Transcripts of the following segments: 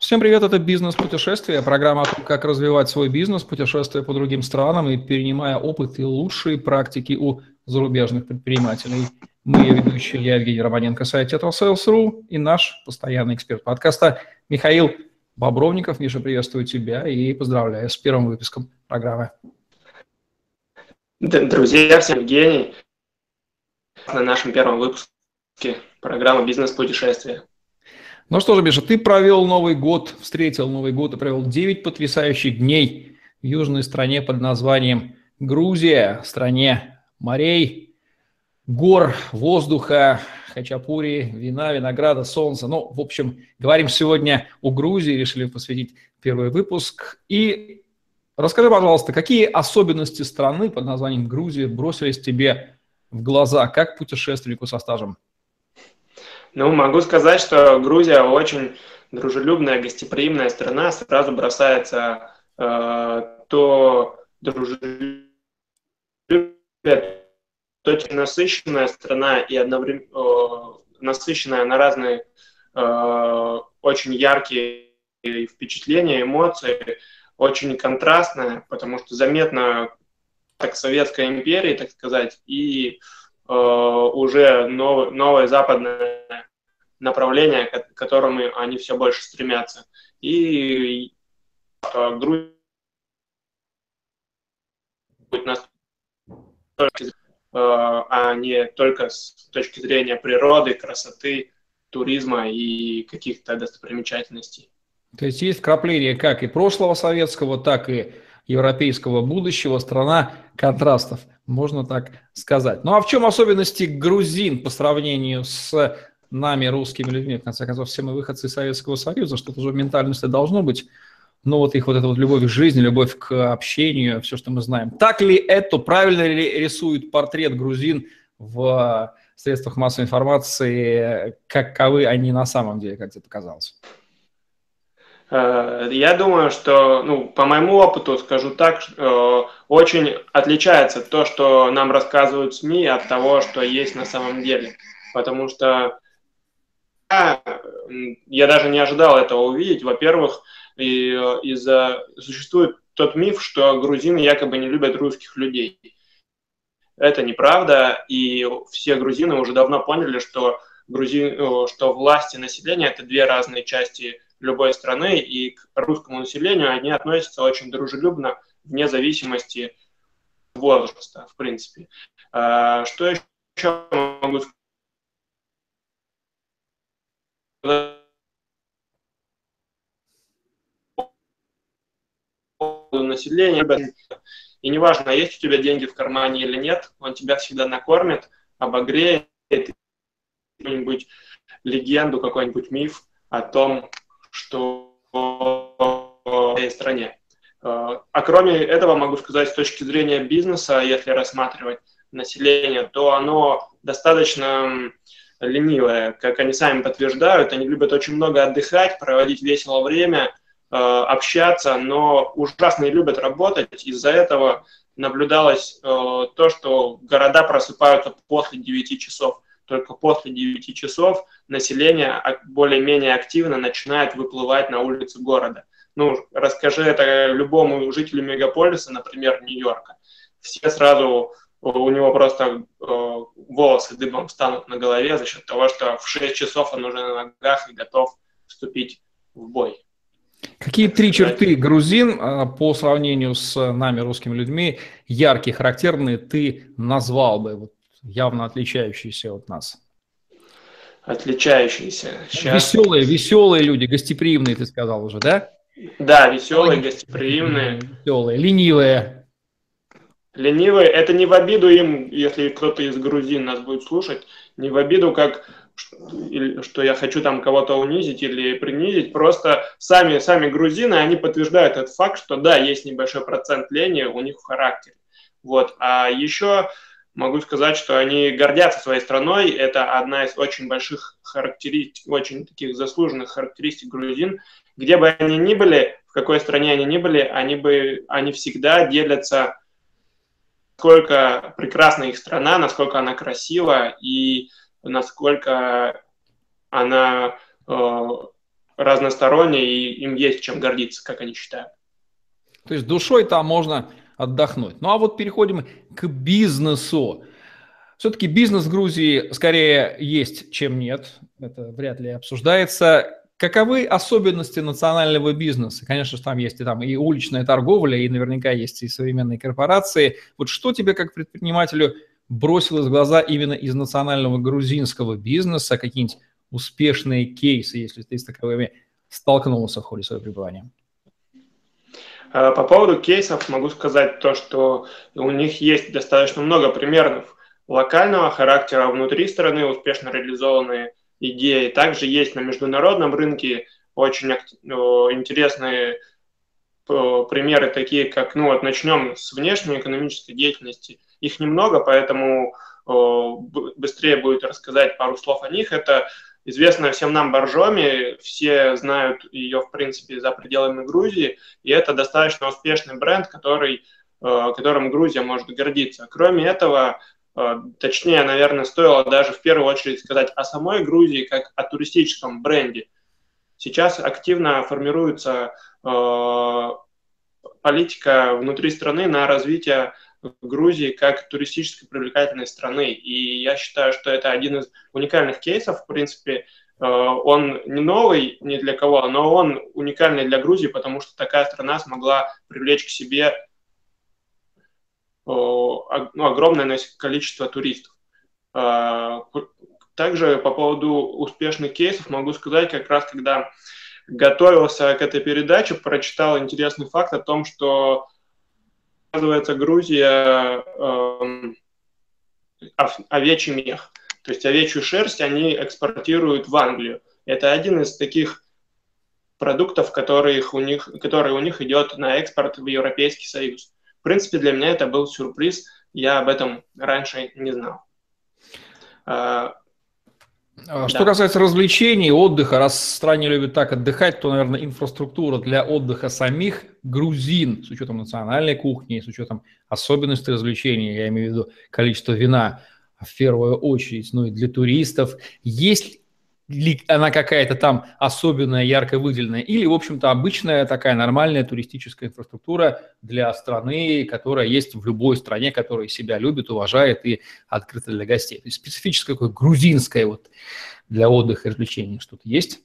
Всем привет, это «Бизнес-путешествие», программа о том, как развивать свой бизнес, путешествуя по другим странам и перенимая опыт и лучшие практики у зарубежных предпринимателей. Мы ее ведущие, я Евгений Романенко, сайт Sales.ru и наш постоянный эксперт подкаста Михаил Бобровников. Миша, приветствую тебя и поздравляю с первым выпуском программы. Друзья, всем Евгений. На нашем первом выпуске программы «Бизнес-путешествие». Ну что же, Миша, ты провел Новый год, встретил Новый год и провел 9 потрясающих дней в южной стране под названием Грузия, стране морей, гор, воздуха, хачапури, вина, винограда, солнца. Ну, в общем, говорим сегодня о Грузии, решили посвятить первый выпуск. И расскажи, пожалуйста, какие особенности страны под названием Грузия бросились тебе в глаза, как путешественнику со стажем? Ну, могу сказать, что Грузия очень дружелюбная, гостеприимная страна. Сразу бросается э, то дружелюбие, то насыщенная страна и одновременно э, насыщенная на разные э, очень яркие впечатления, эмоции, очень контрастная, потому что заметно так Советской империи, так сказать, и уже новое, новое западное направление, к которому они все больше стремятся. И э, Грузия э, а не только с точки зрения природы, красоты, туризма и каких-то достопримечательностей. То есть есть вкрапление как и прошлого советского, так и европейского будущего, страна контрастов, можно так сказать. Ну а в чем особенности грузин по сравнению с нами, русскими людьми? В конце концов, все мы выходцы из Советского Союза, что-то же в ментальности должно быть. Но вот их вот эта вот любовь к жизни, любовь к общению, все, что мы знаем. Так ли это, правильно ли рисует портрет грузин в средствах массовой информации, каковы они на самом деле, как тебе показалось? Э, я думаю, что, ну, по моему опыту скажу так, э, очень отличается то, что нам рассказывают СМИ, от того, что есть на самом деле. Потому что я, я даже не ожидал этого увидеть. Во-первых, из-за существует тот миф, что грузины якобы не любят русских людей. Это неправда, и все грузины уже давно поняли, что, грузин, э, что власти и население – это две разные части любой страны, и к русскому населению они относятся очень дружелюбно, вне зависимости возраста, в принципе. А, что еще могу сказать? населения, и неважно, есть у тебя деньги в кармане или нет, он тебя всегда накормит, обогреет, какую-нибудь легенду, какой-нибудь миф о том, что в этой стране. А, а кроме этого, могу сказать, с точки зрения бизнеса, если рассматривать население, то оно достаточно ленивое, как они сами подтверждают. Они любят очень много отдыхать, проводить весело время, а, общаться, но ужасно не любят работать. Из-за этого наблюдалось то, что города просыпаются после 9 часов только после 9 часов население более-менее активно начинает выплывать на улицы города. Ну, расскажи это любому жителю мегаполиса, например, Нью-Йорка. Все сразу, у него просто э, волосы дыбом станут на голове за счет того, что в 6 часов он уже на ногах и готов вступить в бой. Какие три черты грузин а, по сравнению с нами, русскими людьми, яркие, характерные, ты назвал бы? Вот явно отличающиеся от нас? Отличающиеся. Сейчас... Веселые, веселые люди, гостеприимные, ты сказал уже, да? Да, веселые, гостеприимные. Веселые, ленивые. Ленивые, это не в обиду им, если кто-то из грузин нас будет слушать, не в обиду, как что я хочу там кого-то унизить или принизить, просто сами, сами грузины, они подтверждают этот факт, что да, есть небольшой процент лени у них в характере. Вот. А еще могу сказать, что они гордятся своей страной. Это одна из очень больших характеристик, очень таких заслуженных характеристик грузин. Где бы они ни были, в какой стране они ни были, они, бы, они всегда делятся, насколько прекрасна их страна, насколько она красива и насколько она э, разносторонние, и им есть чем гордиться, как они считают. То есть душой там можно отдохнуть. Ну а вот переходим к бизнесу. Все-таки бизнес в Грузии скорее есть, чем нет. Это вряд ли обсуждается. Каковы особенности национального бизнеса? Конечно же, там есть и, там, и уличная торговля, и наверняка есть и современные корпорации. Вот что тебе как предпринимателю бросилось в глаза именно из национального грузинского бизнеса? Какие-нибудь успешные кейсы, если ты с таковыми столкнулся в ходе своего пребывания? Э, по поводу кейсов могу сказать то, что у них есть достаточно много примеров локального характера внутри страны, успешно реализованные идеи. Также есть на международном рынке очень интересные примеры, такие как, ну вот начнем с внешней экономической деятельности. Их немного, поэтому быстрее будет рассказать пару слов о них. Это известная всем нам Боржоми, все знают ее, в принципе, за пределами Грузии, и это достаточно успешный бренд, который, э, которым Грузия может гордиться. Кроме этого, э, точнее, наверное, стоило даже в первую очередь сказать о самой Грузии как о туристическом бренде. Сейчас активно формируется э, политика внутри страны на развитие Грузии как туристической привлекательной страны. И я считаю, что это один из уникальных кейсов. В принципе, э, он не новый ни для кого, но он уникальный для Грузии, потому что такая страна смогла привлечь к себе э, ну, огромное количество туристов. Э, также по поводу успешных кейсов могу сказать, как раз когда готовился к этой передаче, прочитал интересный факт о том, что оказывается, Грузия э, овечий мех. То есть овечью шерсть они экспортируют в Англию. Это один из таких продуктов, которых у них, который у них идет на экспорт в Европейский Союз. В принципе, для меня это был сюрприз. Я об этом раньше не знал. А что да. касается развлечений, отдыха, раз в стране любят так отдыхать, то, наверное, инфраструктура для отдыха самих грузин, с учетом национальной кухни, с учетом особенностей развлечений, я имею в виду количество вина, в первую очередь, ну и для туристов, есть она какая-то там особенная, ярко выделенная, или, в общем-то, обычная такая нормальная туристическая инфраструктура для страны, которая есть в любой стране, которая себя любит, уважает и открыта для гостей. То есть специфическое такое грузинское вот для отдыха и развлечений что-то есть?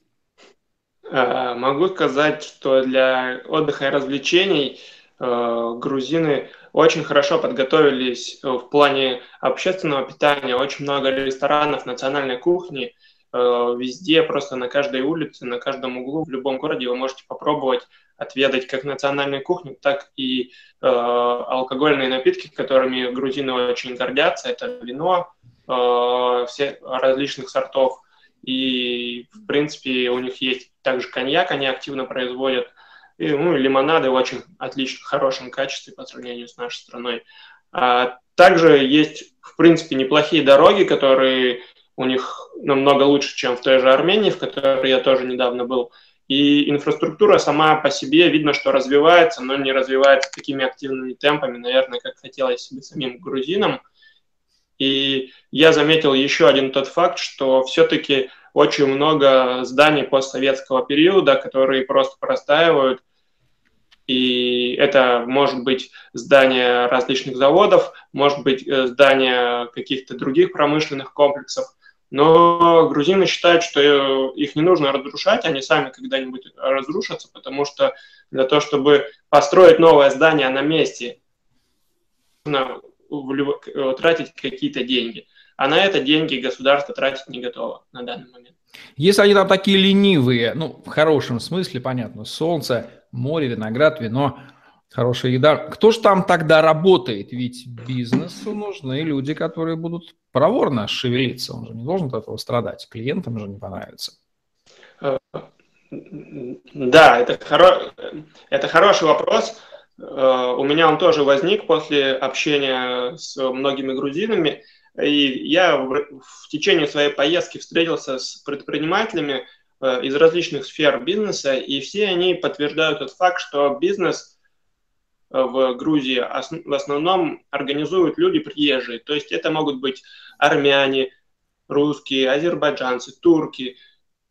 Э, могу сказать, что для отдыха и развлечений э, грузины очень хорошо подготовились в плане общественного питания. Очень много ресторанов национальной кухни – везде, просто на каждой улице, на каждом углу, в любом городе вы можете попробовать отведать как национальную кухню, так и э, алкогольные напитки, которыми грузины очень гордятся. Это вино э, все различных сортов. И, в принципе, у них есть также коньяк, они активно производят. И, ну, и лимонады в очень отличном, хорошем качестве по сравнению с нашей страной. А также есть, в принципе, неплохие дороги, которые у них намного лучше, чем в той же Армении, в которой я тоже недавно был. И инфраструктура сама по себе видно, что развивается, но не развивается такими активными темпами, наверное, как хотелось бы самим грузинам. И я заметил еще один тот факт, что все-таки очень много зданий постсоветского периода, которые просто простаивают, и это может быть здание различных заводов, может быть э, здание каких-то других промышленных комплексов, но грузины считают, что э, их не нужно разрушать, они сами когда-нибудь разрушатся, потому что для того, чтобы построить новое здание на месте, нужно э, тратить какие-то деньги. А на это деньги государство тратить не готово на данный момент. Если они там такие ленивые, ну, в хорошем смысле, понятно, солнце, море, виноград, вино – Хорошая еда. Кто же там тогда работает? Ведь бизнесу нужны люди, которые будут проворно шевелиться. Он же не должен от этого страдать. Клиентам же не понравится. Да, это, хоро... это хороший вопрос. Э, у меня он тоже возник после общения с многими грузинами. И я в течение своей поездки встретился с предпринимателями э, из различных сфер бизнеса, и все они подтверждают тот факт, что бизнес – в Грузии в основном организуют люди приезжие. То есть это могут быть армяне, русские, азербайджанцы, турки,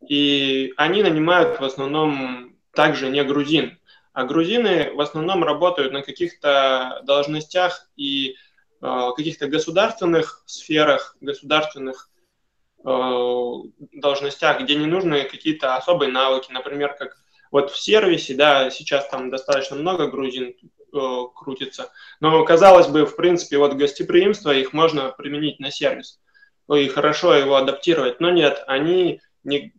и они нанимают в основном также не грузин. А грузины в основном работают на каких-то должностях и э, каких-то государственных сферах, государственных э, должностях, где не нужны какие-то особые навыки, например, как вот в сервисе, да, сейчас там достаточно много грузин крутится, но казалось бы, в принципе, вот гостеприимство их можно применить на сервис. И хорошо его адаптировать, но нет, они не,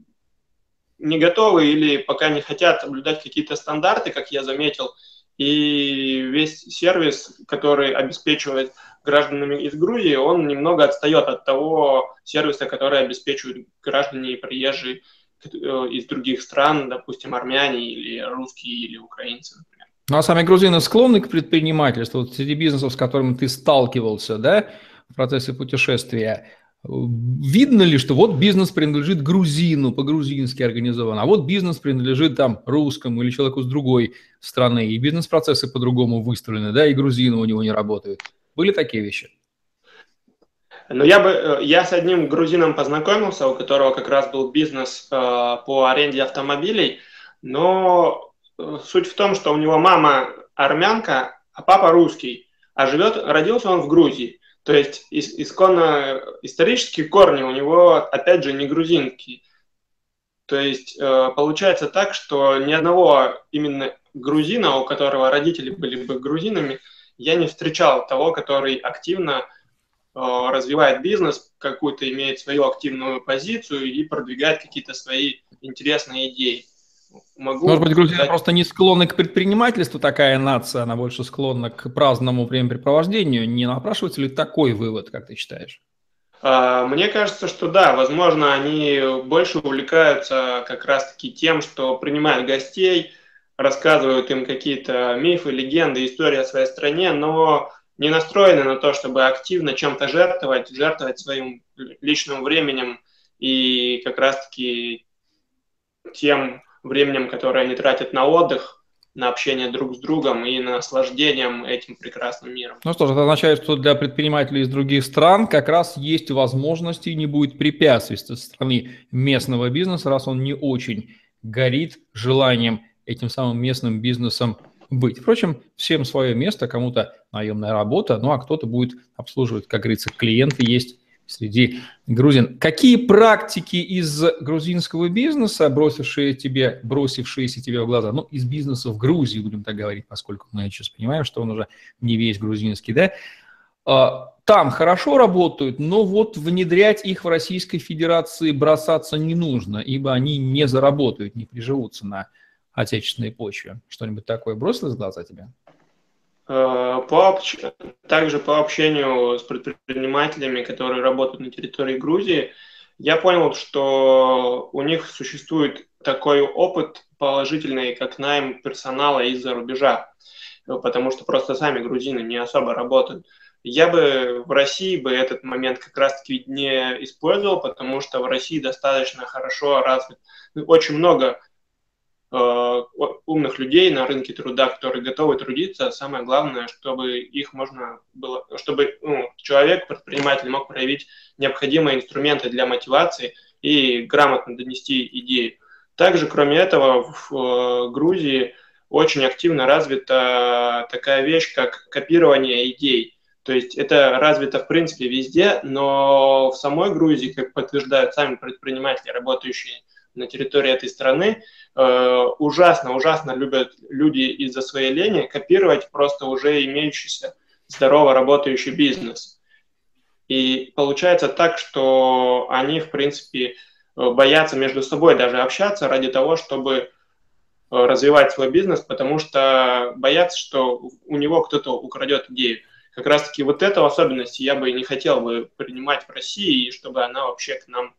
не готовы или пока не хотят соблюдать какие-то стандарты, как я заметил, и весь сервис, который обеспечивает гражданами из Грузии, он немного отстает от того сервиса, который обеспечивают граждане и приезжие э, из других стран, допустим, армяне или русские или украинцы, например. Ну а сами грузины склонны к предпринимательству? Вот среди бизнесов, с которыми ты сталкивался, да, в процессе путешествия, Видно ли, что вот бизнес принадлежит грузину, по-грузински организован, а вот бизнес принадлежит там русскому или человеку с другой страны, и бизнес-процессы по-другому выстроены, да, и грузины у него не работают. Были такие вещи? Ну, я бы, э, я с одним грузином познакомился, у которого как раз был бизнес э, по аренде автомобилей, но суть в том, что у него мама армянка, а папа русский, а живет, родился он в Грузии. То есть исконно исторические корни у него, опять же, не грузинские. То есть э, получается так, что ни одного именно грузина, у которого родители были бы грузинами, я не встречал того, который активно э, развивает бизнес, какую-то имеет свою активную позицию и продвигает какие-то свои интересные идеи. Могу Может быть, сказать... просто не склонны к предпринимательству, такая нация, она больше склонна к праздному времяпрепровождению. Не напрашивается ли такой вывод, как ты считаешь? А, мне кажется, что да, возможно, они больше увлекаются как раз-таки тем, что принимают гостей, рассказывают им какие-то мифы, легенды, истории о своей стране, но не настроены на то, чтобы активно чем-то жертвовать, жертвовать своим личным временем и как раз-таки тем временем, которое они тратят на отдых, на общение друг с другом и на наслаждением этим прекрасным миром. Ну что ж, это означает, что для предпринимателей из других стран как раз есть возможности и не будет препятствий со стороны местного бизнеса, раз он не очень горит желанием этим самым местным бизнесом быть. Впрочем, всем свое место, кому-то наемная работа, ну а кто-то будет обслуживать, как говорится, клиенты есть среди грузин. Какие практики из грузинского бизнеса, бросившие тебе, бросившиеся тебе в глаза, ну, из бизнеса в Грузии, будем так говорить, поскольку мы сейчас понимаем, что он уже не весь грузинский, да, а, там хорошо работают, но вот внедрять их в Российской Федерации бросаться не нужно, ибо они не заработают, не приживутся на отечественной почве. Что-нибудь такое бросилось в глаза тебе? Э, по, также по общению с предпринимателями, которые работают на территории Грузии, я понял, что у них существует такой опыт положительный, как найм персонала из-за рубежа, потому что просто сами грузины не особо работают. Я бы в России бы этот момент как раз-таки не использовал, потому что в России достаточно хорошо развит, ну, очень много умных людей на рынке труда, которые готовы трудиться. Самое главное, чтобы их можно было, чтобы ну, человек, предприниматель мог проявить необходимые инструменты для мотивации и грамотно донести идею. Также, кроме этого, в э, Грузии очень активно развита такая вещь, как копирование идей. То есть это развито в принципе везде, но в самой Грузии, как подтверждают сами предприниматели, работающие на территории этой страны, э, ужасно, ужасно любят люди из-за своей лени копировать просто уже имеющийся здорово работающий бизнес. И получается так, что они, в принципе, э, боятся между собой даже общаться ради того, чтобы э, развивать свой бизнес, потому что боятся, что у него кто-то украдет идею. Как раз-таки вот эту особенность я бы не хотел бы принимать в России, и чтобы она вообще к нам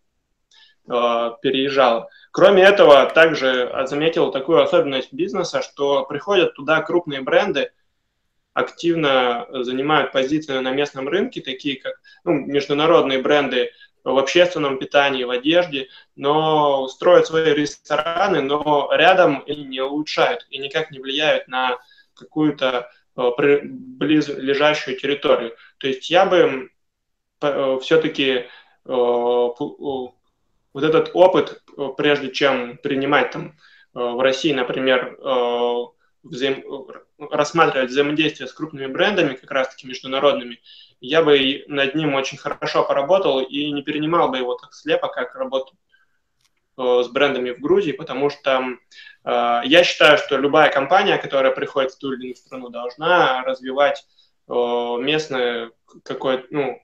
Э, переезжала. Кроме этого, также заметил такую особенность бизнеса, что приходят туда крупные бренды, активно занимают позицию на местном рынке, такие как ну, международные бренды в общественном питании, в одежде, но строят свои рестораны, но рядом и не улучшают и никак не влияют на какую-то э, близлежащую территорию. То есть я бы э, все-таки вот этот опыт, прежде чем принимать там в России, например, взаим... рассматривать взаимодействие с крупными брендами, как раз-таки международными, я бы над ним очень хорошо поработал и не перенимал бы его так слепо, как работу э, с брендами в Грузии, потому что э, я считаю, что любая компания, которая приходит в ту или иную страну, должна развивать э, местную какой ну,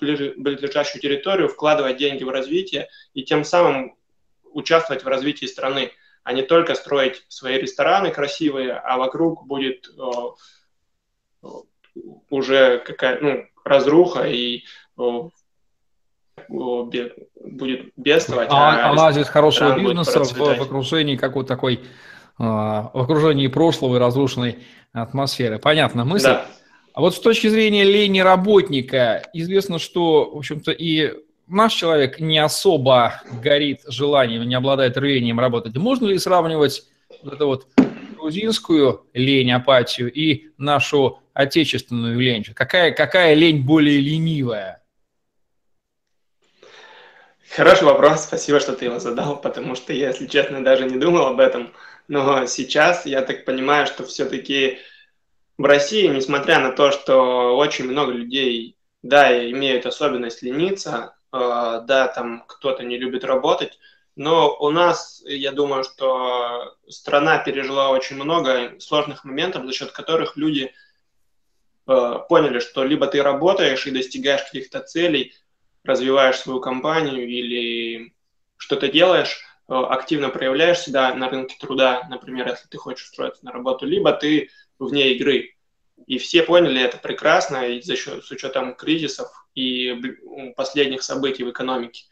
близлежащую территорию, вкладывать деньги в развитие и тем самым участвовать в развитии страны, а не только строить свои рестораны красивые, а вокруг будет уже какая ну, разруха и будет бедствовать. А, а оазис хорошего бизнеса в, в окружении какой-то такой, а, в окружении прошлого и разрушенной атмосферы. Понятно мысль. Да. А вот с точки зрения лени работника, известно, что, в общем-то, и наш человек не особо горит желанием, не обладает рвением работать. Можно ли сравнивать вот это вот грузинскую лень, апатию и нашу отечественную лень? Какая, какая лень более ленивая? Хороший вопрос, спасибо, что ты его задал, потому что я, если честно, даже не думал об этом. Но сейчас я так понимаю, что все-таки в России, несмотря на то, что очень много людей, да, имеют особенность лениться, э, да, там кто-то не любит работать, но у нас, я думаю, что страна пережила очень много сложных моментов, за счет которых люди э, поняли, что либо ты работаешь и достигаешь каких-то целей, развиваешь свою компанию или что-то делаешь, э, активно проявляешь себя на рынке труда, например, если ты хочешь устроиться на работу, либо ты вне игры. И все поняли это прекрасно и за счет, с учетом кризисов и последних событий в экономике.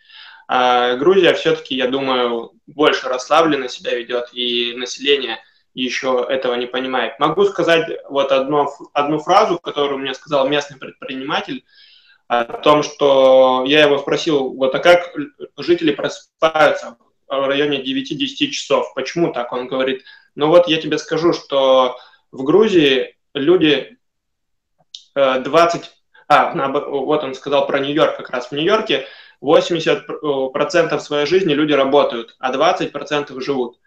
А Грузия все-таки, я думаю, больше расслабленно себя ведет, и население еще этого не понимает. Могу сказать вот одну, одну фразу, которую мне сказал местный предприниматель, о том, что я его спросил, вот а как жители просыпаются в районе 9-10 часов? Почему так? Он говорит, ну вот я тебе скажу, что в Грузии люди 20... Э, а, вот он сказал про Нью-Йорк как раз. В Нью-Йорке 80% своей жизни люди работают, а 20% живут.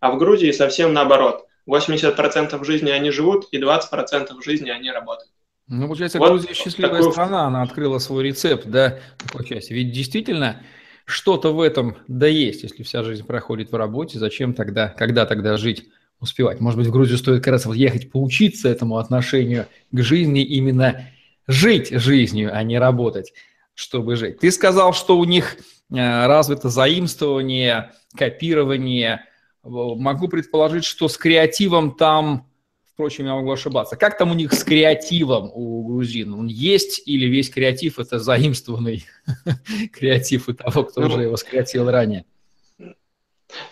А в Грузии совсем наоборот. 80% жизни они живут, и 20% жизни они работают. Ну, получается, вот Грузия счастливая такой... страна, она открыла свой рецепт, да, такой части. Ведь действительно что-то в этом да есть, если вся жизнь проходит в работе, зачем тогда, когда тогда жить успевать? Может быть, в Грузию стоит как раз вот ехать поучиться этому отношению к жизни, именно жить жизнью, а не работать чтобы жить. Ты сказал, что у них э, развито заимствование, копирование. Могу предположить, что с креативом там, впрочем, я могу ошибаться. Как там у них с креативом у грузин? Он есть или весь креатив – это заимствованный креатив у того, кто уже его скреативил ранее?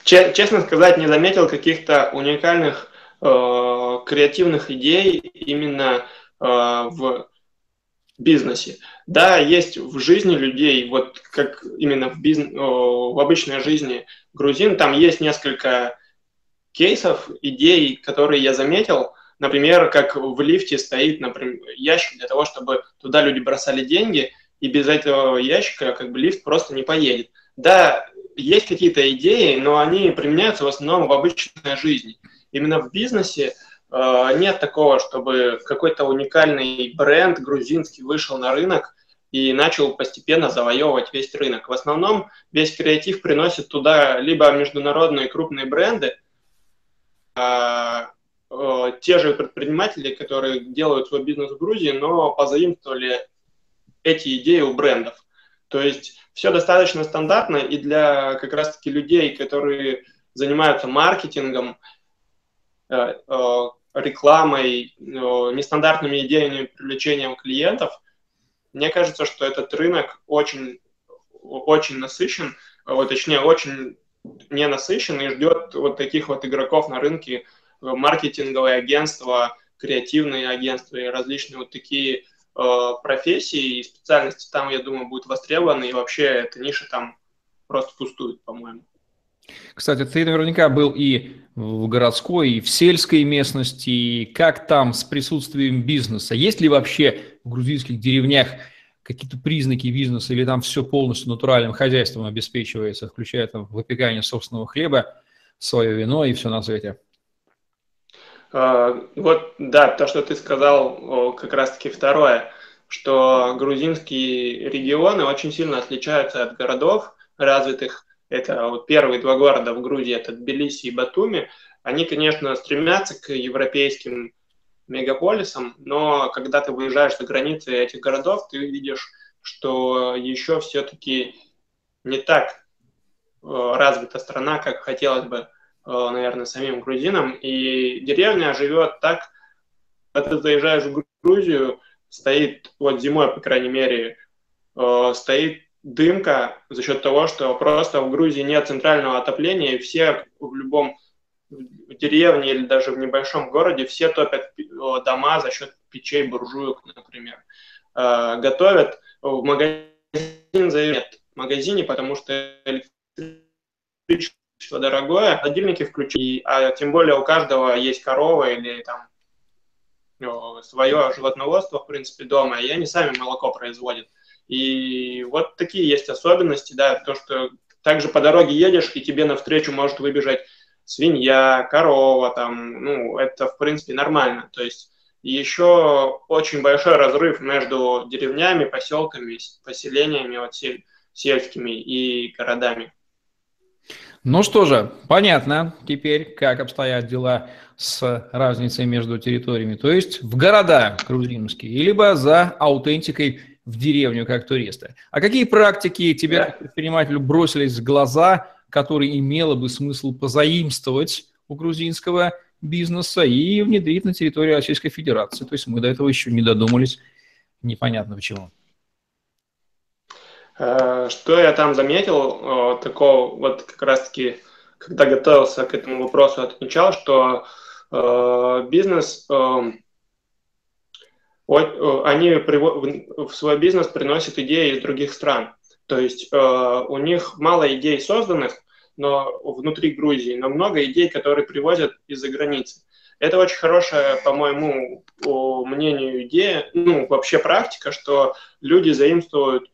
Честно сказать, не заметил каких-то уникальных э, креативных идей именно э, в бизнесе. Да, есть в жизни людей, вот как именно в, бизнес, в обычной жизни грузин, там есть несколько кейсов, идей, которые я заметил. Например, как в лифте стоит например, ящик для того, чтобы туда люди бросали деньги, и без этого ящика как бы лифт просто не поедет. Да, есть какие-то идеи, но они применяются в основном в обычной жизни. Именно в бизнесе – Э, нет такого, чтобы какой-то уникальный бренд грузинский вышел на рынок и начал постепенно завоевывать весь рынок. В основном весь креатив приносит туда либо международные крупные бренды, а, э, те же предприниматели, которые делают свой бизнес в Грузии, но позаимствовали эти идеи у брендов. То есть все достаточно стандартно и для как раз-таки людей, которые занимаются маркетингом, э, рекламой, нестандартными идеями привлечением клиентов, мне кажется, что этот рынок очень, очень насыщен, точнее, очень не насыщен и ждет вот таких вот игроков на рынке, маркетинговые агентства, креативные агентства и различные вот такие э, профессии и специальности там, я думаю, будут востребованы, и вообще эта ниша там просто пустует, по-моему. Кстати, ты наверняка был и в городской, и в сельской местности. И как там с присутствием бизнеса? Есть ли вообще в грузинских деревнях какие-то признаки бизнеса, или там все полностью натуральным хозяйством обеспечивается, включая там выпекание собственного хлеба, свое вино и все на свете? А, вот, да, то, что ты сказал, как раз-таки второе, что грузинские регионы очень сильно отличаются от городов развитых. Это вот первые два города в Грузии, это Тбилиси и Батуми. Они, конечно, стремятся к европейским мегаполисам, но когда ты выезжаешь за границы этих городов, ты видишь, что еще все-таки не так э, развита страна, как хотелось бы наверное, самим грузинам. И деревня живет так, когда ты заезжаешь в Грузию, стоит, вот зимой, по крайней мере, э, стоит дымка за счет того, что просто в Грузии нет центрального отопления, и все в любом в деревне или даже в небольшом городе все топят э, дома за счет печей буржуек, например. Готовят в магазин нет в магазине, потому что электричество что дорогое, холодильники включить, а тем более у каждого есть корова или там свое животноводство, в принципе, дома, и они сами молоко производят. И вот такие есть особенности, да, то, что также по дороге едешь, и тебе навстречу может выбежать свинья, корова, там, ну, это, в принципе, нормально. То есть еще очень большой разрыв между деревнями, поселками, поселениями, вот, сель, сельскими и городами. Ну что же, понятно теперь, как обстоят дела с разницей между территориями. То есть в города грузинские, либо за аутентикой в деревню, как туристы. А какие практики как предпринимателю, бросились в глаза, которые имело бы смысл позаимствовать у грузинского бизнеса и внедрить на территории Российской Федерации? То есть мы до этого еще не додумались, непонятно почему. Э, что я там заметил, э, такого вот как раз-таки, когда готовился к этому вопросу, отмечал, что э, бизнес, они в свой бизнес приносят идеи из других стран. То есть у них мало идей созданных, но внутри Грузии, но много идей, которые привозят из-за границы. Это очень хорошая, по моему мнению, идея, ну, вообще практика, что люди заимствуют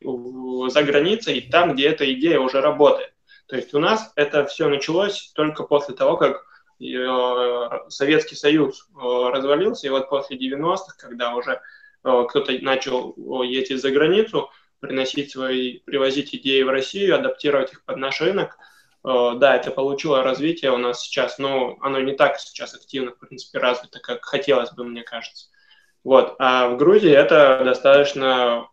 за границей, там, где эта идея уже работает. То есть у нас это все началось только после того, как э, Советский Союз э, развалился, и вот после 90-х, когда уже э, кто-то начал ездить за границу, приносить свои, привозить идеи в Россию, адаптировать их под наш рынок, да, это получило развитие у нас сейчас, но оно не так сейчас активно, в принципе, развито, как хотелось бы, мне кажется. Вот. А в Грузии это достаточно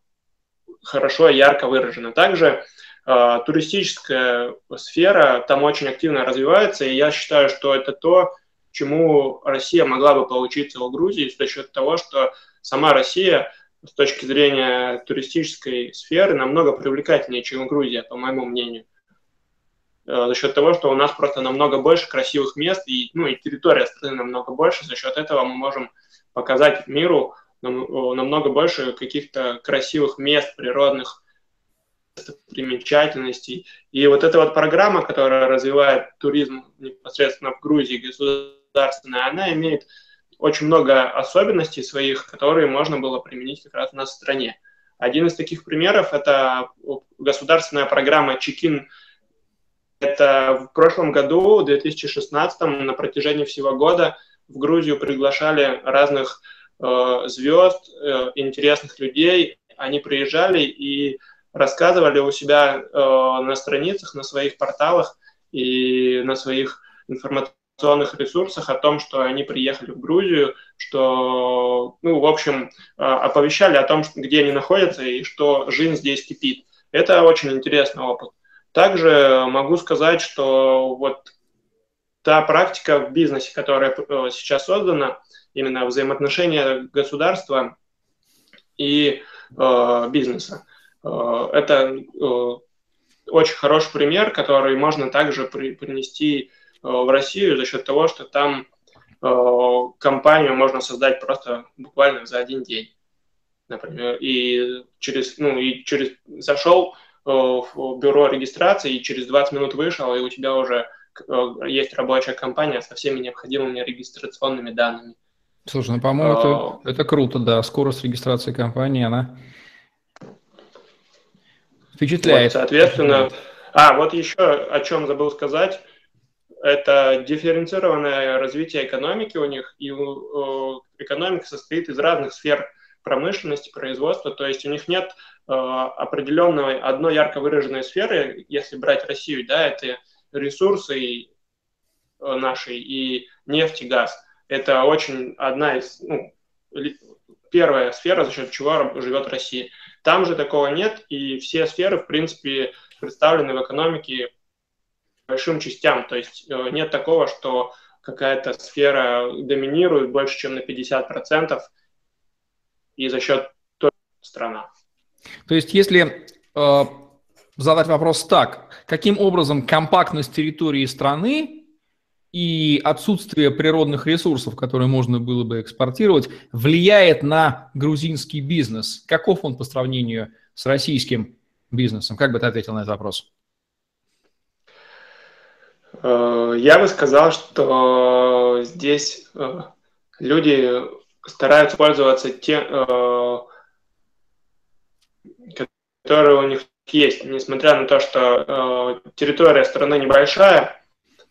хорошо и ярко выражено. Также э, туристическая сфера там очень активно развивается, и я считаю, что это то, чему Россия могла бы поучиться у Грузии за счет того, что сама Россия с точки зрения туристической сферы намного привлекательнее, чем Грузия, по моему мнению. Э, за счет того, что у нас просто намного больше красивых мест, и, ну, и территория страны намного больше, за счет этого мы можем показать миру намного больше каких-то красивых мест, природных примечательностей. И вот эта вот программа, которая развивает туризм непосредственно в Грузии государственная, она имеет очень много особенностей своих, которые можно было применить как раз у нас в стране. Один из таких примеров – это государственная программа «Чекин». Это в прошлом году, в 2016, на протяжении всего года в Грузию приглашали разных звезд, э, интересных людей. Они приезжали и рассказывали у себя э, на страницах, на своих порталах и на своих информационных ресурсах о том, что они приехали в Грузию, что, ну, в общем, оповещали о том, где они находятся и что жизнь здесь кипит. Это очень интересный опыт. Также могу сказать, что вот та практика в бизнесе, которая сейчас создана, именно взаимоотношения государства и э, бизнеса. Э, это э, очень хороший пример, который можно также при, принести э, в Россию за счет того, что там э, компанию можно создать просто буквально за один день, например, и через, ну, и через зашел э, в бюро регистрации и через 20 минут вышел, и у тебя уже э, есть рабочая компания со всеми необходимыми регистрационными данными. Слушай, ну, по-моему, это, а, это круто, да. Скорость регистрации компании, она впечатляет. Вот, соответственно, а, вот еще о чем забыл сказать. Это дифференцированное развитие экономики у них, и экономика состоит из разных сфер промышленности, производства, то есть у них нет э, определенной одной ярко выраженной сферы, если брать Россию, да, это ресурсы наши и нефть и газ. Это очень одна из, ну, первая сфера, за счет чего живет Россия. Там же такого нет, и все сферы, в принципе, представлены в экономике большим частям. То есть э, нет такого, что какая-то сфера доминирует больше, чем на 50%, и за счет той страна. То есть если э, задать вопрос так, каким образом компактность территории страны и отсутствие природных ресурсов, которые можно было бы экспортировать, влияет на грузинский бизнес? Каков он по сравнению с российским бизнесом? Как бы ты ответил на этот вопрос? Э, я бы сказал, что здесь э, люди стараются пользоваться те, э, которые у них есть, несмотря на то, что территория страны небольшая,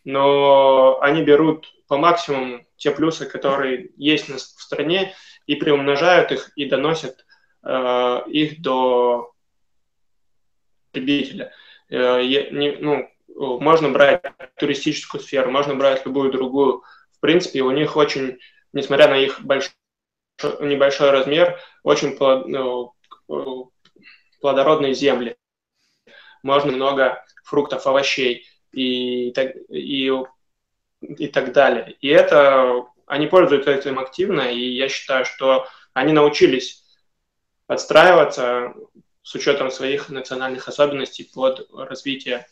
но они берут по максимуму те плюсы, которые есть в стране, и приумножают их и доносят их до потребителя. ну, можно брать туристическую сферу, можно брать любую другую. В принципе, у них очень, несмотря на их большой, небольшой размер, очень ну, плодородные земли. Можно много фруктов, овощей и, и, и так далее. И это они пользуются этим активно, и я считаю, что они научились подстраиваться с учетом своих национальных особенностей под развитие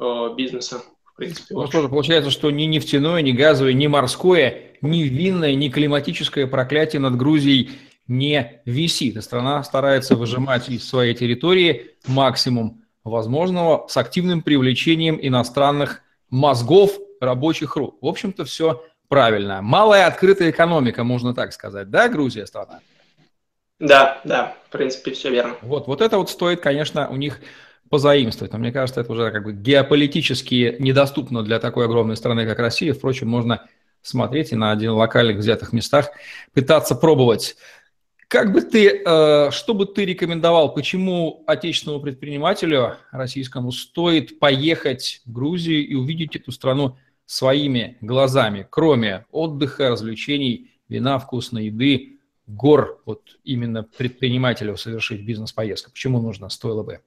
Э, бизнеса. В принципе, ну что же, получается, что ни нефтяное, ни газовое, ни морское, ни винное, ни климатическое проклятие над Грузией не висит. И страна старается выжимать из своей территории максимум возможного с активным привлечением иностранных мозгов, рабочих рук. В общем-то, все правильно. Малая открытая экономика, можно так сказать. Да, Грузия страна? Да, да, в принципе, все верно. Вот, вот это вот стоит, конечно, у них позаимствовать. Но мне кажется, это уже как бы геополитически недоступно для такой огромной страны, как Россия. Впрочем, можно смотреть и на один локальных взятых местах пытаться пробовать. Как бы ты, э, что бы ты рекомендовал, почему отечественному предпринимателю российскому стоит поехать в Грузию и увидеть эту страну своими глазами, кроме отдыха, развлечений, вина, вкусной еды, гор, вот именно предпринимателю совершить бизнес-поездку? Почему нужно, стоило бы?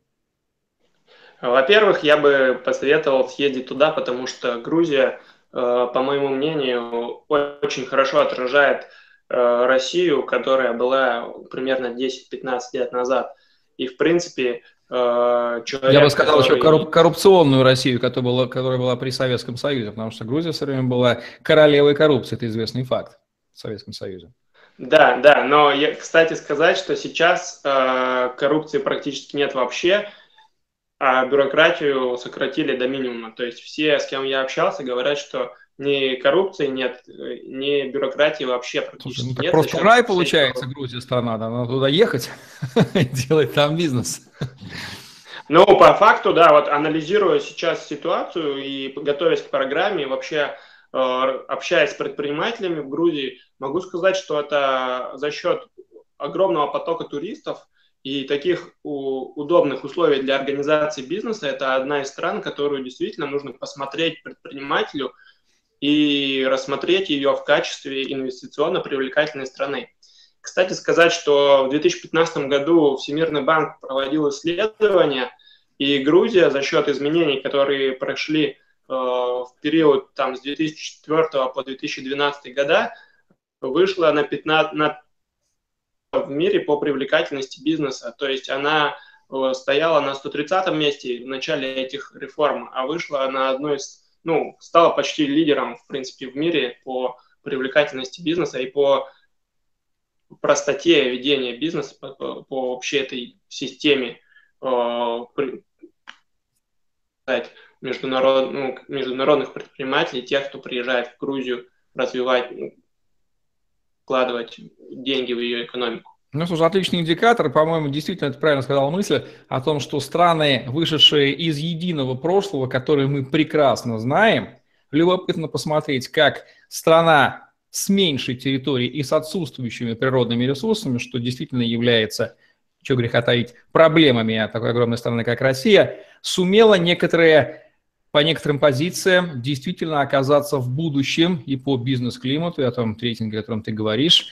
Во-первых, я бы посоветовал съездить туда, потому что Грузия, э, по моему мнению, очень хорошо отражает Россию, которая была примерно 10-15 лет назад. И, в принципе, э, человек, Я бы сказал который... еще корруп- коррупционную Россию, которая была, которая была при Советском Союзе, потому что Грузия все время была королевой коррупции, это известный факт в Советском Союзе. Да, да, но, я, кстати, сказать, что сейчас э, коррупции практически нет вообще, а бюрократию сократили до минимума. То есть все, с кем я общался, говорят, что ни коррупции нет, ни бюрократии вообще практически Слушай, ну, нет. Просто рай получается Грузия страна, надо туда ехать и делать там бизнес. Ну, по факту, да, вот анализируя сейчас ситуацию и готовясь к программе, вообще э, общаясь с предпринимателями в Грузии, могу сказать, что это за счет огромного потока туристов – и таких удобных условий для организации бизнеса это одна из стран, которую действительно нужно посмотреть предпринимателю и рассмотреть ее в качестве инвестиционно привлекательной страны. Кстати сказать, что в 2015 году Всемирный банк проводил исследование, и Грузия за счет изменений, которые прошли э, в период там, с 2004 по 2012 года, вышла на, 15, на в мире по привлекательности бизнеса. То есть она э, стояла на 130 месте в начале этих реформ, а вышла на одной из, ну, стала почти лидером, в принципе, в мире по привлекательности бизнеса и по простоте ведения бизнеса, по, по, по общей этой системе э, международ, ну, международных предпринимателей, тех, кто приезжает в Грузию развивать вкладывать деньги в ее экономику. Ну, слушай, отличный индикатор. По-моему, действительно, это правильно сказал мысль о том, что страны, вышедшие из единого прошлого, которые мы прекрасно знаем, любопытно посмотреть, как страна с меньшей территорией и с отсутствующими природными ресурсами, что действительно является, что греха таить, проблемами такой огромной страны, как Россия, сумела некоторые по некоторым позициям действительно оказаться в будущем и по бизнес-климату, и о том рейтинге, о котором ты говоришь,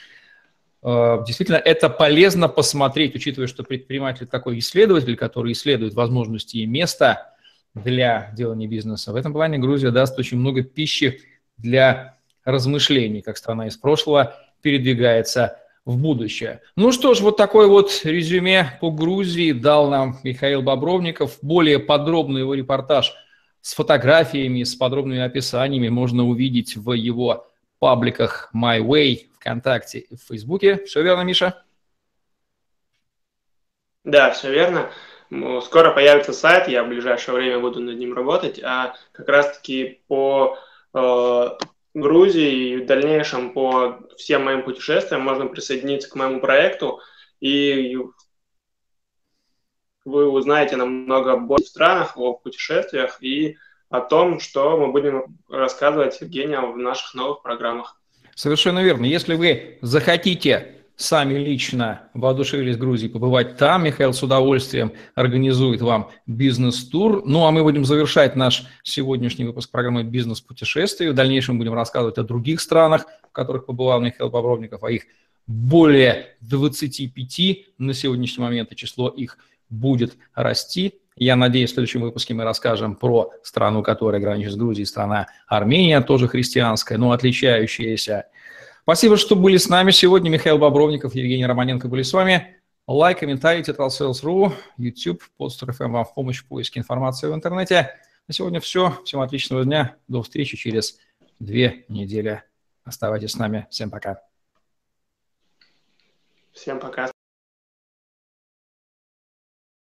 действительно, это полезно посмотреть, учитывая, что предприниматель такой исследователь, который исследует возможности и места для делания бизнеса. В этом плане Грузия даст очень много пищи для размышлений, как страна из прошлого передвигается в будущее. Ну что ж, вот такой вот резюме по Грузии дал нам Михаил Бобровников. Более подробный его репортаж с фотографиями, с подробными описаниями можно увидеть в его пабликах My Way, ВКонтакте и в Фейсбуке. Все верно, Миша? Да, все верно. Скоро появится сайт, я в ближайшее время буду над ним работать, а как раз-таки по э, Грузии и в дальнейшем по всем моим путешествиям можно присоединиться к моему проекту, и вы узнаете намного больше в странах, о путешествиях и о том, что мы будем рассказывать с Евгением в наших новых программах. Совершенно верно. Если вы захотите сами лично воодушевились Грузии побывать там, Михаил с удовольствием организует вам бизнес-тур. Ну, а мы будем завершать наш сегодняшний выпуск программы «Бизнес-путешествие». В дальнейшем будем рассказывать о других странах, в которых побывал Михаил Бобровников, а их более 25 на сегодняшний момент, и число их будет расти. Я надеюсь, в следующем выпуске мы расскажем про страну, которая граничит с Грузией, страна Армения, тоже христианская, но отличающаяся. Спасибо, что были с нами сегодня. Михаил Бобровников, Евгений Романенко были с вами. Лайк, комментарий, Тетрал.Sales.ru, YouTube, FM вам в помощь в поиске информации в интернете. На сегодня все. Всем отличного дня. До встречи через две недели. Оставайтесь с нами. Всем пока. Всем пока.